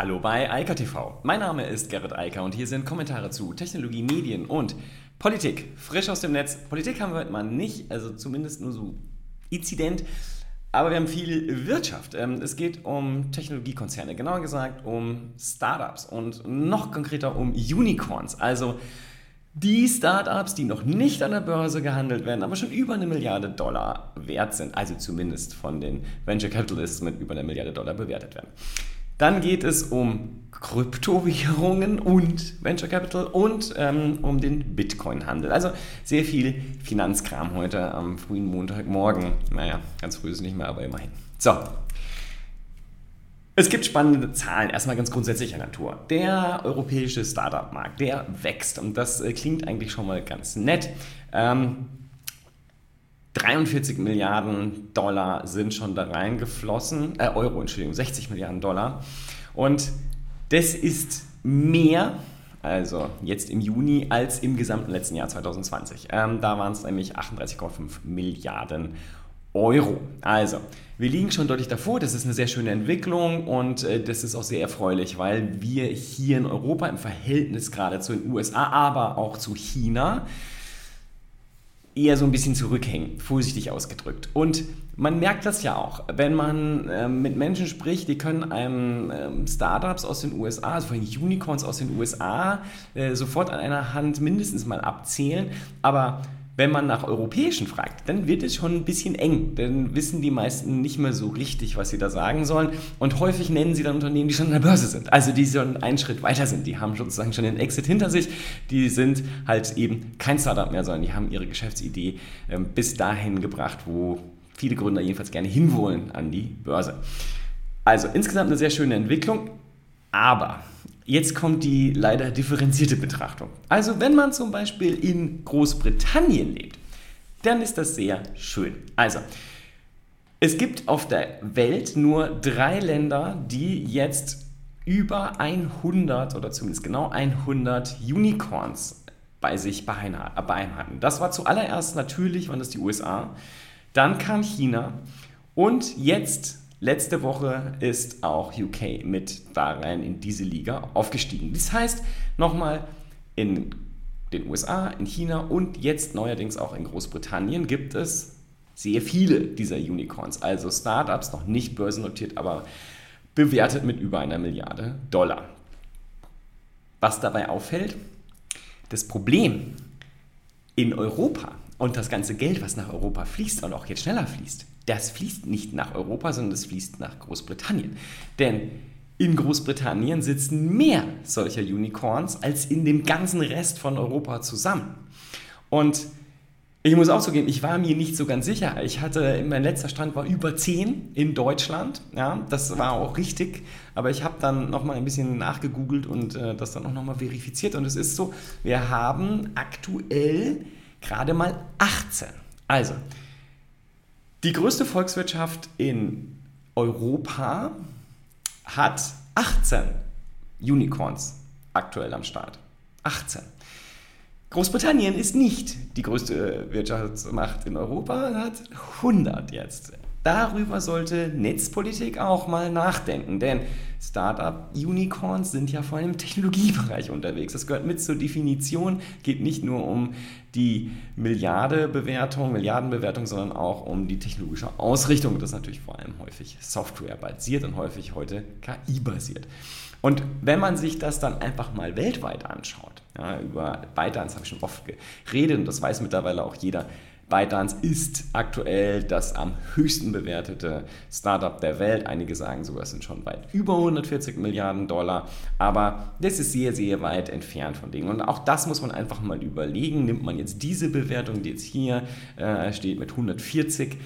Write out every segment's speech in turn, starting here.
Hallo bei Eika TV. Mein Name ist Gerrit Eiker und hier sind Kommentare zu Technologie, Medien und Politik. Frisch aus dem Netz. Politik haben wir heute mal nicht, also zumindest nur so Inzident. Aber wir haben viel Wirtschaft. Ähm, es geht um Technologiekonzerne, genauer gesagt um Startups und noch konkreter um Unicorns. Also die Startups, die noch nicht an der Börse gehandelt werden, aber schon über eine Milliarde Dollar wert sind, also zumindest von den Venture Capitalists mit über eine Milliarde Dollar bewertet werden. Dann geht es um Kryptowährungen und Venture Capital und ähm, um den Bitcoin-Handel. Also sehr viel Finanzkram heute am frühen Montagmorgen. Naja, ganz früh ist es nicht mehr, aber immerhin. So, es gibt spannende Zahlen, erstmal ganz grundsätzlicher Natur. Der europäische Startup-Markt, der wächst und das äh, klingt eigentlich schon mal ganz nett. Ähm, 43 Milliarden Dollar sind schon da reingeflossen, äh, Euro, Entschuldigung, 60 Milliarden Dollar. Und das ist mehr, also jetzt im Juni, als im gesamten letzten Jahr 2020. Ähm, da waren es nämlich 38,5 Milliarden Euro. Also, wir liegen schon deutlich davor, das ist eine sehr schöne Entwicklung und äh, das ist auch sehr erfreulich, weil wir hier in Europa im Verhältnis gerade zu den USA, aber auch zu China, eher so ein bisschen zurückhängen, vorsichtig ausgedrückt. Und man merkt das ja auch, wenn man äh, mit Menschen spricht, die können einem ähm, Startups aus den USA, also vor allem Unicorns aus den USA, äh, sofort an einer Hand mindestens mal abzählen, aber wenn man nach europäischen fragt, dann wird es schon ein bisschen eng. Dann wissen die meisten nicht mehr so richtig, was sie da sagen sollen. Und häufig nennen sie dann Unternehmen, die schon an der Börse sind. Also die schon einen Schritt weiter sind. Die haben sozusagen schon den Exit hinter sich. Die sind halt eben kein Startup mehr, sondern die haben ihre Geschäftsidee ähm, bis dahin gebracht, wo viele Gründer jedenfalls gerne hinwollen an die Börse. Also insgesamt eine sehr schöne Entwicklung. Aber Jetzt kommt die leider differenzierte Betrachtung. Also wenn man zum Beispiel in Großbritannien lebt, dann ist das sehr schön. Also, es gibt auf der Welt nur drei Länder, die jetzt über 100 oder zumindest genau 100 Unicorns bei sich beheimaten. Das war zuallererst natürlich, waren das die USA, dann kam China und jetzt Letzte Woche ist auch UK mit da rein in diese Liga aufgestiegen. Das heißt, nochmal in den USA, in China und jetzt neuerdings auch in Großbritannien gibt es sehr viele dieser Unicorns, also Startups, noch nicht börsennotiert, aber bewertet mit über einer Milliarde Dollar. Was dabei auffällt, das Problem in Europa und das ganze Geld, was nach Europa fließt und auch jetzt schneller fließt, das fließt nicht nach Europa, sondern das fließt nach Großbritannien. Denn in Großbritannien sitzen mehr solcher Unicorns als in dem ganzen Rest von Europa zusammen. Und ich muss auch zugeben, ich war mir nicht so ganz sicher. Ich hatte, mein letzter Stand war über 10 in Deutschland. Ja, das war auch richtig. Aber ich habe dann nochmal ein bisschen nachgegoogelt und äh, das dann auch nochmal verifiziert. Und es ist so, wir haben aktuell gerade mal 18. Also, die größte Volkswirtschaft in Europa hat 18 Unicorns aktuell am Start. 18. Großbritannien ist nicht die größte Wirtschaftsmacht in Europa, hat 100 jetzt. Darüber sollte Netzpolitik auch mal nachdenken, denn Startup-Unicorns sind ja vor allem im Technologiebereich unterwegs. Das gehört mit zur Definition, geht nicht nur um die Milliardenbewertung, Milliardenbewertung, sondern auch um die technologische Ausrichtung. Das ist natürlich vor allem häufig Software-basiert und häufig heute KI-basiert. Und wenn man sich das dann einfach mal weltweit anschaut, ja, über ByteDance habe ich schon oft geredet und das weiß mittlerweile auch jeder, ByteDance ist aktuell das am höchsten bewertete Startup der Welt. Einige sagen sogar, es sind schon weit über 140 Milliarden Dollar. Aber das ist sehr, sehr weit entfernt von Dingen. Und auch das muss man einfach mal überlegen. Nimmt man jetzt diese Bewertung, die jetzt hier äh, steht mit 140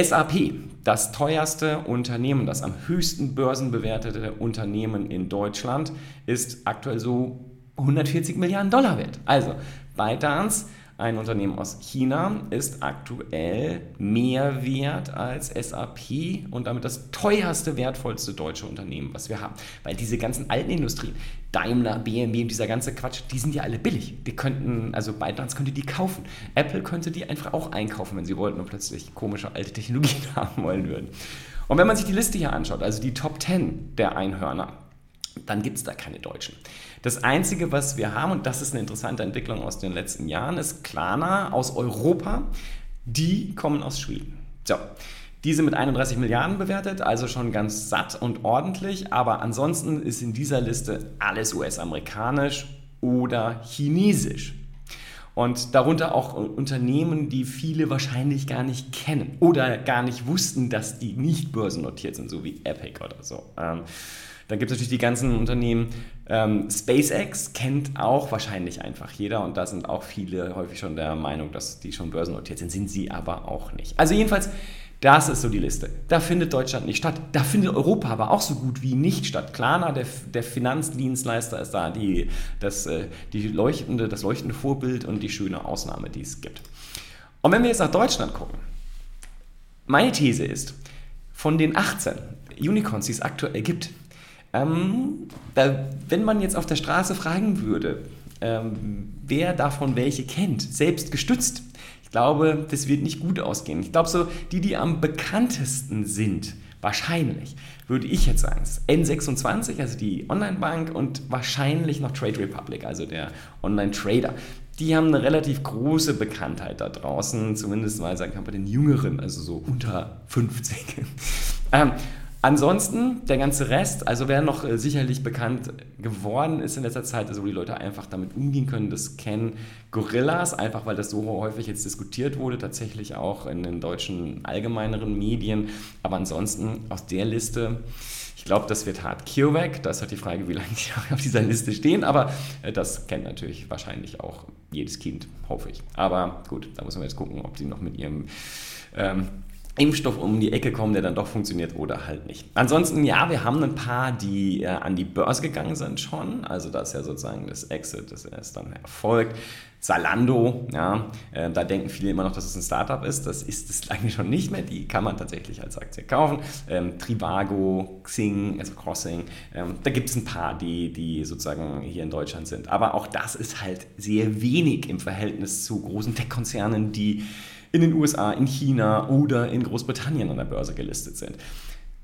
SAP, das teuerste Unternehmen, das am höchsten börsenbewertete Unternehmen in Deutschland, ist aktuell so 140 Milliarden Dollar wert. Also ByteDance ein Unternehmen aus China ist aktuell mehr wert als SAP und damit das teuerste, wertvollste deutsche Unternehmen, was wir haben. Weil diese ganzen alten Industrien, Daimler, BMW und dieser ganze Quatsch, die sind ja alle billig. Die könnten, also ByteDance könnte die kaufen. Apple könnte die einfach auch einkaufen, wenn sie wollten und plötzlich komische alte Technologien haben wollen würden. Und wenn man sich die Liste hier anschaut, also die Top 10 der Einhörner, dann gibt es da keine Deutschen. Das Einzige, was wir haben, und das ist eine interessante Entwicklung aus den letzten Jahren, ist Klarna aus Europa. Die kommen aus Schweden. So, diese mit 31 Milliarden bewertet, also schon ganz satt und ordentlich, aber ansonsten ist in dieser Liste alles US-amerikanisch oder chinesisch. Und darunter auch Unternehmen, die viele wahrscheinlich gar nicht kennen oder gar nicht wussten, dass die nicht börsennotiert sind, so wie Epic oder so. Dann gibt es natürlich die ganzen Unternehmen. Ähm, SpaceX kennt auch wahrscheinlich einfach jeder und da sind auch viele häufig schon der Meinung, dass die schon börsennotiert sind, sind sie aber auch nicht. Also jedenfalls das ist so die Liste. Da findet Deutschland nicht statt. Da findet Europa aber auch so gut wie nicht statt. Klarna, der, der Finanzdienstleister, ist da die, das, äh, die leuchtende, das leuchtende Vorbild und die schöne Ausnahme, die es gibt. Und wenn wir jetzt nach Deutschland gucken, meine These ist, von den 18 Unicorns, die es aktuell gibt, ähm, da, wenn man jetzt auf der Straße fragen würde, ähm, wer davon welche kennt, selbst gestützt, ich glaube, das wird nicht gut ausgehen. Ich glaube, so die, die am bekanntesten sind, wahrscheinlich, würde ich jetzt sagen, N26, also die Online-Bank und wahrscheinlich noch Trade Republic, also der Online-Trader. Die haben eine relativ große Bekanntheit da draußen, zumindest mal sagen wir bei den Jüngeren, also so unter 50. ähm, Ansonsten, der ganze Rest, also wer noch äh, sicherlich bekannt geworden ist in letzter Zeit, also wo die Leute einfach damit umgehen können, das kennen Gorillas, einfach weil das so häufig jetzt diskutiert wurde, tatsächlich auch in den deutschen allgemeineren Medien. Aber ansonsten aus der Liste, ich glaube, das wird hart CureVac. Da ist halt die Frage, wie lange die auf dieser Liste stehen. Aber äh, das kennt natürlich wahrscheinlich auch jedes Kind, hoffe ich. Aber gut, da muss man jetzt gucken, ob sie noch mit ihrem ähm, Impfstoff um die Ecke kommen, der dann doch funktioniert oder halt nicht. Ansonsten, ja, wir haben ein paar, die äh, an die Börse gegangen sind schon. Also das ist ja sozusagen das Exit, das ist dann erfolgt. Zalando, ja, äh, da denken viele immer noch, dass es ein Startup ist. Das ist es eigentlich schon nicht mehr. Die kann man tatsächlich als Aktie kaufen. Ähm, Trivago, Xing, also Crossing, ähm, da gibt es ein paar, die, die sozusagen hier in Deutschland sind. Aber auch das ist halt sehr wenig im Verhältnis zu großen Tech-Konzernen, die in den USA, in China oder in Großbritannien an der Börse gelistet sind.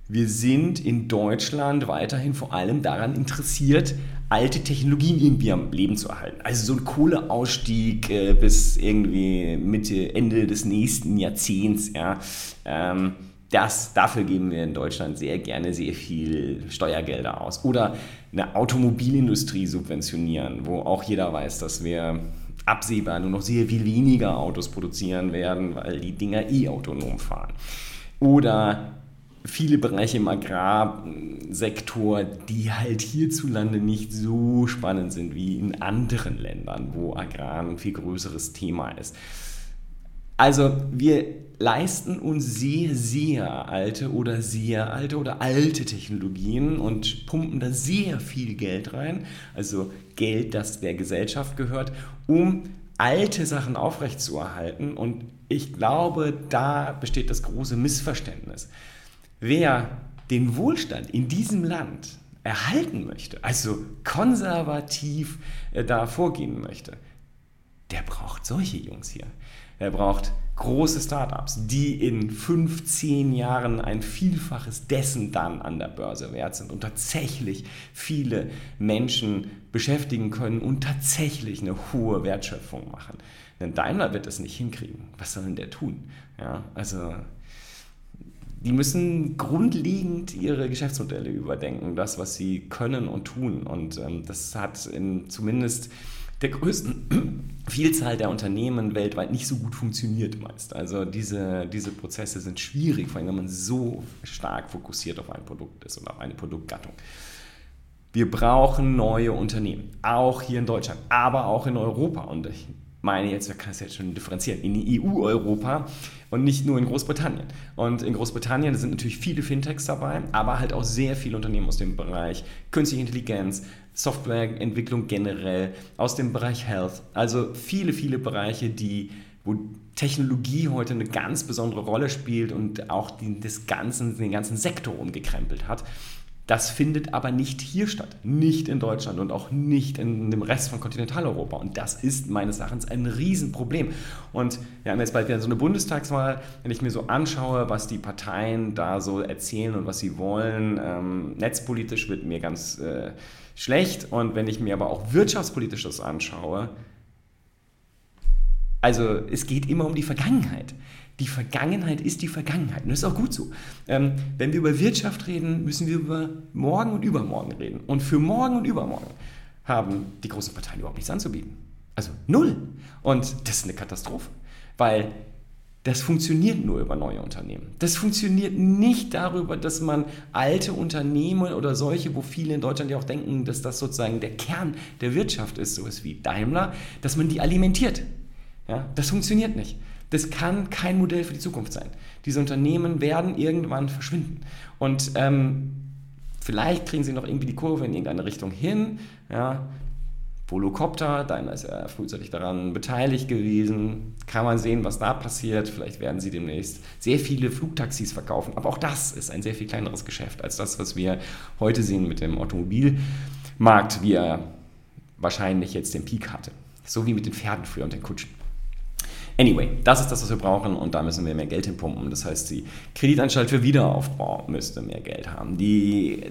Wir sind in Deutschland weiterhin vor allem daran interessiert, alte Technologien irgendwie am Leben zu erhalten. Also so ein Kohleausstieg äh, bis irgendwie Mitte, Ende des nächsten Jahrzehnts. Ja, ähm, das, dafür geben wir in Deutschland sehr gerne sehr viel Steuergelder aus. Oder eine Automobilindustrie subventionieren, wo auch jeder weiß, dass wir absehbar nur noch sehr viel weniger Autos produzieren werden, weil die Dinger eh autonom fahren. Oder viele Bereiche im Agrarsektor, die halt hierzulande nicht so spannend sind wie in anderen Ländern, wo Agrar ein viel größeres Thema ist. Also wir leisten uns sehr, sehr alte oder sehr alte oder alte Technologien und pumpen da sehr viel Geld rein, also Geld, das der Gesellschaft gehört, um alte Sachen aufrechtzuerhalten. Und ich glaube, da besteht das große Missverständnis. Wer den Wohlstand in diesem Land erhalten möchte, also konservativ äh, da vorgehen möchte, der braucht solche Jungs hier. Er braucht große Startups, die in 15 Jahren ein Vielfaches dessen dann an der Börse wert sind und tatsächlich viele Menschen beschäftigen können und tatsächlich eine hohe Wertschöpfung machen. Denn Daimler wird das nicht hinkriegen. Was soll denn der tun? Ja, also die müssen grundlegend ihre Geschäftsmodelle überdenken, das, was sie können und tun. Und ähm, das hat in, zumindest der größten Vielzahl der Unternehmen weltweit nicht so gut funktioniert meist. Also diese, diese Prozesse sind schwierig, vor allem wenn man so stark fokussiert auf ein Produkt ist oder auf eine Produktgattung. Wir brauchen neue Unternehmen, auch hier in Deutschland, aber auch in Europa. Und ich meine jetzt, wir können es jetzt schon differenzieren, in die EU-Europa und nicht nur in Großbritannien. Und in Großbritannien sind natürlich viele Fintechs dabei, aber halt auch sehr viele Unternehmen aus dem Bereich künstliche Intelligenz, Softwareentwicklung generell, aus dem Bereich Health. Also viele, viele Bereiche, die, wo Technologie heute eine ganz besondere Rolle spielt und auch die, das ganzen, den ganzen Sektor umgekrempelt hat. Das findet aber nicht hier statt, nicht in Deutschland und auch nicht in dem Rest von Kontinentaleuropa. Und das ist meines Erachtens ein Riesenproblem. Und wir haben jetzt bald wieder so eine Bundestagswahl. Wenn ich mir so anschaue, was die Parteien da so erzählen und was sie wollen, ähm, netzpolitisch wird mir ganz äh, schlecht. Und wenn ich mir aber auch wirtschaftspolitisches anschaue, also es geht immer um die Vergangenheit. Die Vergangenheit ist die Vergangenheit und das ist auch gut so. Ähm, wenn wir über Wirtschaft reden, müssen wir über morgen und übermorgen reden. Und für morgen und übermorgen haben die großen Parteien überhaupt nichts anzubieten. Also null. Und das ist eine Katastrophe, weil das funktioniert nur über neue Unternehmen. Das funktioniert nicht darüber, dass man alte Unternehmen oder solche, wo viele in Deutschland ja auch denken, dass das sozusagen der Kern der Wirtschaft ist, sowas wie Daimler, dass man die alimentiert. Ja, das funktioniert nicht. Das kann kein Modell für die Zukunft sein. Diese Unternehmen werden irgendwann verschwinden. Und ähm, vielleicht kriegen sie noch irgendwie die Kurve in irgendeine Richtung hin. Ja, Volocopter, Daimler ist ja frühzeitig daran beteiligt gewesen. Kann man sehen, was da passiert. Vielleicht werden sie demnächst sehr viele Flugtaxis verkaufen. Aber auch das ist ein sehr viel kleineres Geschäft als das, was wir heute sehen mit dem Automobilmarkt, wie er wahrscheinlich jetzt den Peak hatte. So wie mit den Pferden früher und den Kutschen. Anyway, das ist das, was wir brauchen und da müssen wir mehr Geld hinpumpen. Das heißt, die Kreditanstalt für Wiederaufbau müsste mehr Geld haben. Die,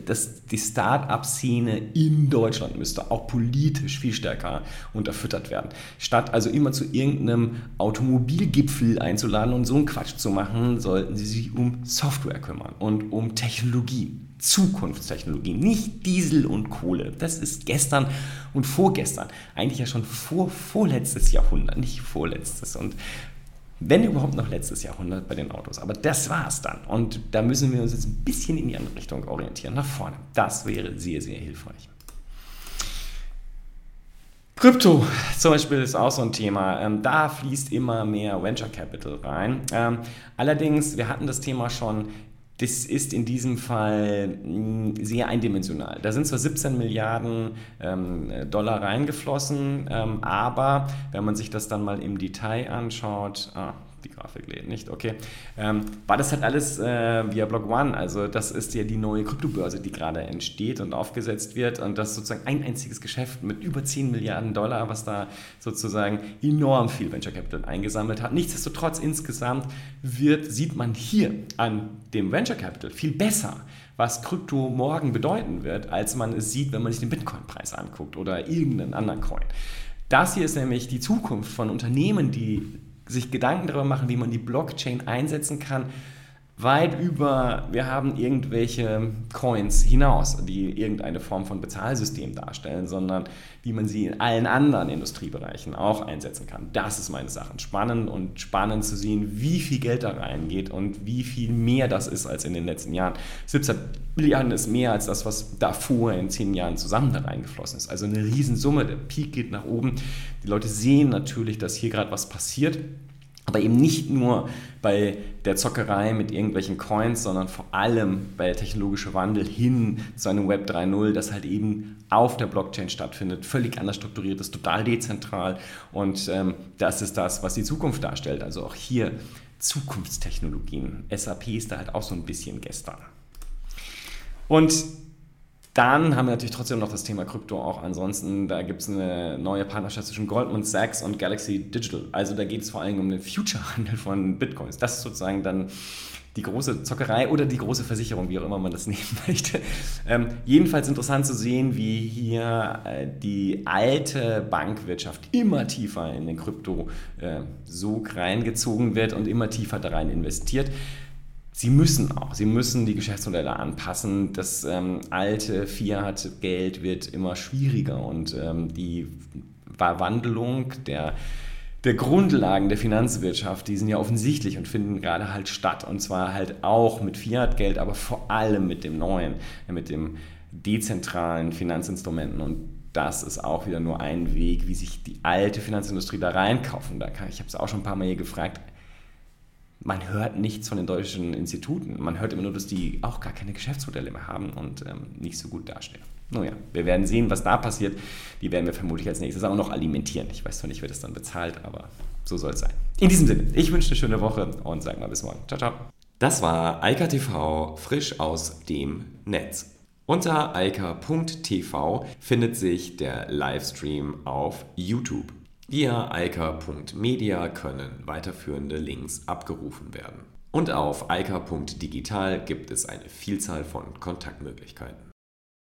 die Start-up-Szene in Deutschland müsste auch politisch viel stärker unterfüttert werden. Statt also immer zu irgendeinem Automobilgipfel einzuladen und so einen Quatsch zu machen, sollten sie sich um Software kümmern und um Technologie. Zukunftstechnologie, nicht Diesel und Kohle. Das ist gestern und vorgestern, eigentlich ja schon vor vorletztes Jahrhundert, nicht vorletztes und wenn überhaupt noch letztes Jahrhundert bei den Autos. Aber das war es dann. Und da müssen wir uns jetzt ein bisschen in die andere Richtung orientieren, nach vorne. Das wäre sehr, sehr hilfreich. Krypto zum Beispiel ist auch so ein Thema. Ähm, da fließt immer mehr Venture Capital rein. Ähm, allerdings, wir hatten das Thema schon das ist in diesem Fall mm, sehr eindimensional. Da sind zwar 17 Milliarden ähm, Dollar reingeflossen, ähm, aber wenn man sich das dann mal im Detail anschaut, ah, die Grafik lädt nicht, okay. Ähm, war das halt alles äh, via Block One. Also das ist ja die neue Kryptobörse, die gerade entsteht und aufgesetzt wird. Und das ist sozusagen ein einziges Geschäft mit über 10 Milliarden Dollar, was da sozusagen enorm viel Venture Capital eingesammelt hat. Nichtsdestotrotz insgesamt wird, sieht man hier an dem Venture Capital viel besser, was Krypto morgen bedeuten wird, als man es sieht, wenn man sich den Bitcoin-Preis anguckt oder irgendeinen anderen Coin. Das hier ist nämlich die Zukunft von Unternehmen, die sich Gedanken darüber machen, wie man die Blockchain einsetzen kann, weit über, wir haben irgendwelche Coins hinaus, die irgendeine Form von Bezahlsystem darstellen, sondern wie man sie in allen anderen Industriebereichen auch einsetzen kann. Das ist meines Erachtens spannend und spannend zu sehen, wie viel Geld da reingeht und wie viel mehr das ist als in den letzten Jahren. 17 Milliarden ist mehr als das, was davor in zehn Jahren zusammen da reingeflossen ist. Also eine Riesensumme, der Peak geht nach oben. Die Leute sehen natürlich, dass hier gerade was passiert aber eben nicht nur bei der Zockerei mit irgendwelchen Coins, sondern vor allem bei der technologische Wandel hin zu einem Web 3.0, das halt eben auf der Blockchain stattfindet, völlig anders strukturiert ist, total dezentral. Und ähm, das ist das, was die Zukunft darstellt. Also auch hier Zukunftstechnologien. SAP ist da halt auch so ein bisschen gestern. Und dann haben wir natürlich trotzdem noch das Thema Krypto auch. Ansonsten, da gibt es eine neue Partnerschaft zwischen Goldman Sachs und Galaxy Digital. Also da geht es vor allem um den Future-Handel von Bitcoins. Das ist sozusagen dann die große Zockerei oder die große Versicherung, wie auch immer man das nehmen möchte. Ähm, jedenfalls interessant zu sehen, wie hier äh, die alte Bankwirtschaft immer tiefer in den Krypto äh, reingezogen wird und immer tiefer da rein investiert. Sie müssen auch, sie müssen die Geschäftsmodelle anpassen. Das ähm, alte Fiat-Geld wird immer schwieriger und ähm, die Verwandlung der, der Grundlagen der Finanzwirtschaft, die sind ja offensichtlich und finden gerade halt statt. Und zwar halt auch mit Fiat-Geld, aber vor allem mit dem neuen, mit dem dezentralen Finanzinstrumenten. Und das ist auch wieder nur ein Weg, wie sich die alte Finanzindustrie da reinkaufen. Da kann, ich habe es auch schon ein paar Mal hier gefragt, man hört nichts von den deutschen Instituten. Man hört immer nur, dass die auch gar keine Geschäftsmodelle mehr haben und ähm, nicht so gut dastehen. Nun ja, wir werden sehen, was da passiert. Die werden wir vermutlich als nächstes auch noch alimentieren. Ich weiß zwar nicht, wer das dann bezahlt, aber so soll es sein. In diesem Sinne, ich wünsche eine schöne Woche und sage mal bis morgen. Ciao, ciao. Das war Eika TV frisch aus dem Netz. Unter alka.tv findet sich der Livestream auf YouTube. Via können weiterführende Links abgerufen werden. Und auf alka.digital gibt es eine Vielzahl von Kontaktmöglichkeiten.